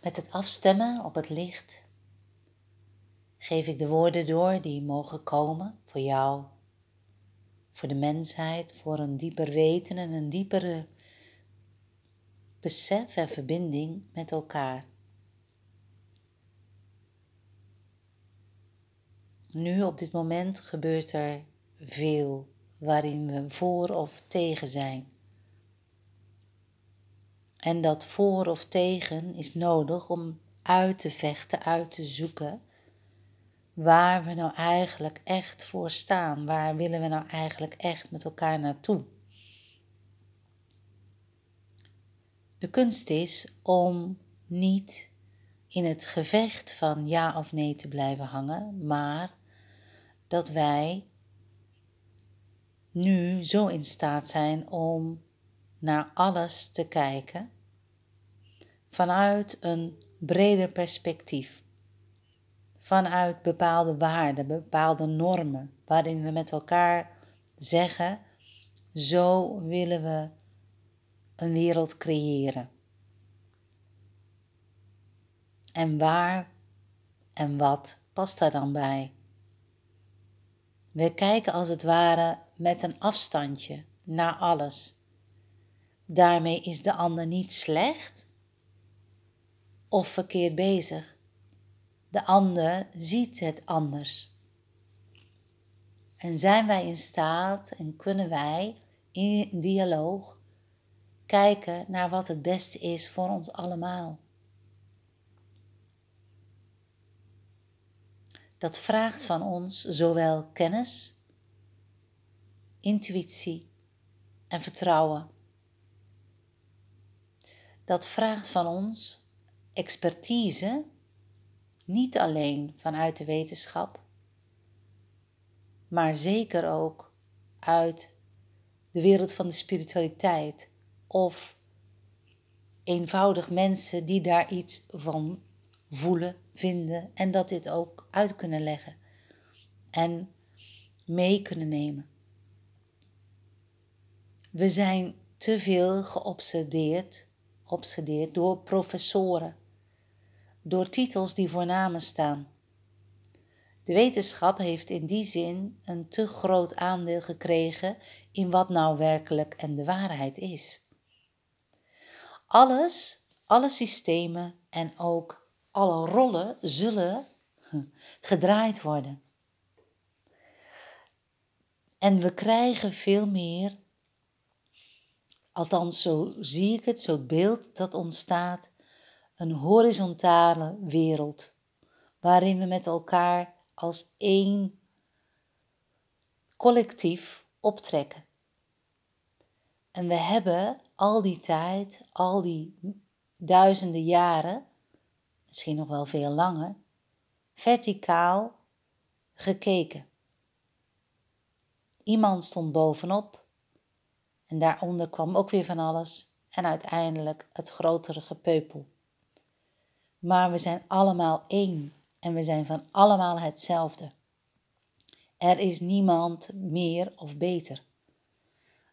Met het afstemmen op het licht geef ik de woorden door die mogen komen voor jou, voor de mensheid, voor een dieper weten en een diepere besef en verbinding met elkaar. Nu op dit moment gebeurt er veel waarin we voor of tegen zijn. En dat voor of tegen is nodig om uit te vechten, uit te zoeken waar we nou eigenlijk echt voor staan. Waar willen we nou eigenlijk echt met elkaar naartoe? De kunst is om niet in het gevecht van ja of nee te blijven hangen, maar dat wij nu zo in staat zijn om naar alles te kijken vanuit een breder perspectief. Vanuit bepaalde waarden, bepaalde normen, waarin we met elkaar zeggen: zo willen we een wereld creëren. En waar en wat past daar dan bij? We kijken als het ware met een afstandje naar alles. Daarmee is de ander niet slecht of verkeerd bezig. De ander ziet het anders. En zijn wij in staat en kunnen wij in dialoog kijken naar wat het beste is voor ons allemaal? Dat vraagt van ons zowel kennis, intuïtie en vertrouwen. Dat vraagt van ons expertise, niet alleen vanuit de wetenschap, maar zeker ook uit de wereld van de spiritualiteit of eenvoudig mensen die daar iets van voelen, vinden en dat dit ook uit kunnen leggen en mee kunnen nemen. We zijn te veel geobsedeerd obsedeerd door professoren, door titels die voor namen staan. De wetenschap heeft in die zin een te groot aandeel gekregen in wat nou werkelijk en de waarheid is. Alles, alle systemen en ook alle rollen zullen gedraaid worden. En we krijgen veel meer, althans zo zie ik het, zo het beeld dat ontstaat, een horizontale wereld, waarin we met elkaar als één collectief optrekken. En we hebben al die tijd, al die duizenden jaren, misschien nog wel veel langer, verticaal gekeken. Iemand stond bovenop en daaronder kwam ook weer van alles en uiteindelijk het grotere gepeupel. Maar we zijn allemaal één en we zijn van allemaal hetzelfde. Er is niemand meer of beter.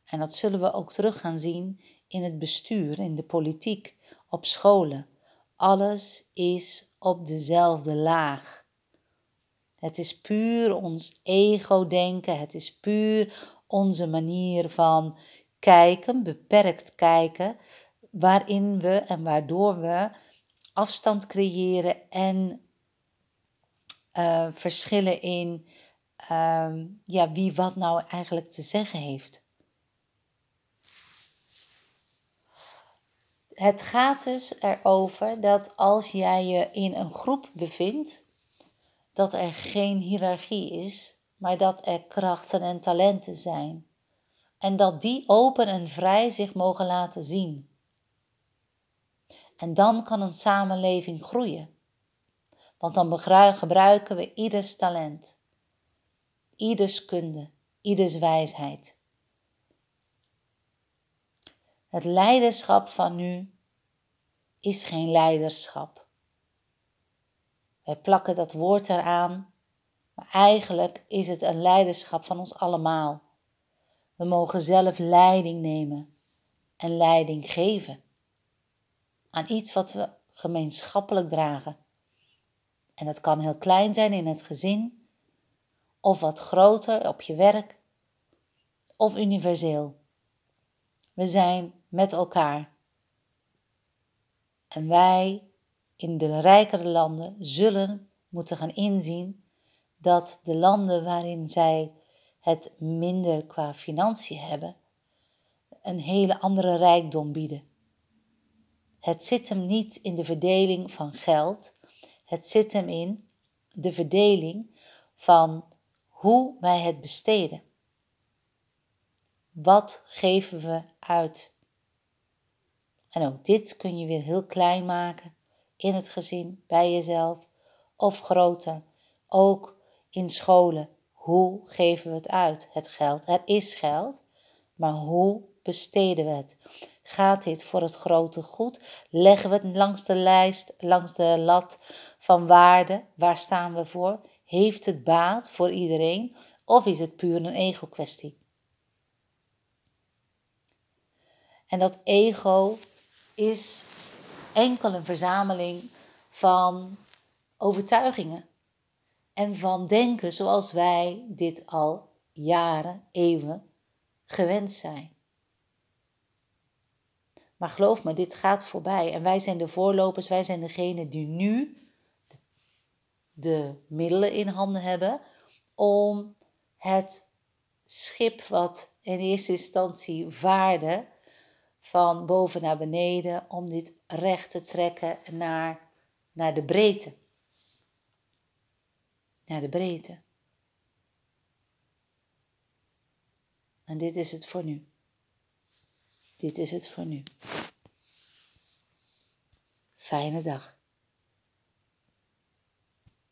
En dat zullen we ook terug gaan zien in het bestuur, in de politiek, op scholen. Alles is op dezelfde laag. Het is puur ons ego-denken, het is puur onze manier van kijken, beperkt kijken, waarin we en waardoor we afstand creëren en uh, verschillen in uh, ja, wie wat nou eigenlijk te zeggen heeft. Het gaat dus erover dat als jij je in een groep bevindt, dat er geen hiërarchie is, maar dat er krachten en talenten zijn. En dat die open en vrij zich mogen laten zien. En dan kan een samenleving groeien. Want dan gebruiken we ieders talent, ieders kunde, ieders wijsheid. Het leiderschap van nu is geen leiderschap. Wij plakken dat woord eraan, maar eigenlijk is het een leiderschap van ons allemaal. We mogen zelf leiding nemen en leiding geven aan iets wat we gemeenschappelijk dragen. En dat kan heel klein zijn in het gezin, of wat groter op je werk, of universeel. We zijn met elkaar. En wij in de rijkere landen zullen moeten gaan inzien dat de landen waarin zij het minder qua financiën hebben, een hele andere rijkdom bieden. Het zit hem niet in de verdeling van geld, het zit hem in de verdeling van hoe wij het besteden. Wat geven we uit? En ook dit kun je weer heel klein maken in het gezin, bij jezelf of groter. Ook in scholen. Hoe geven we het uit? Het geld. Er is geld, maar hoe besteden we het? Gaat dit voor het grote goed? Leggen we het langs de lijst, langs de lat van waarde? Waar staan we voor? Heeft het baat voor iedereen? Of is het puur een ego-kwestie? En dat ego is enkel een verzameling van overtuigingen en van denken zoals wij dit al jaren, eeuwen gewend zijn. Maar geloof me, dit gaat voorbij en wij zijn de voorlopers, wij zijn degene die nu de middelen in handen hebben om het schip wat in eerste instantie vaarde van boven naar beneden, om dit recht te trekken naar, naar de breedte. Naar de breedte. En dit is het voor nu. Dit is het voor nu. Fijne dag.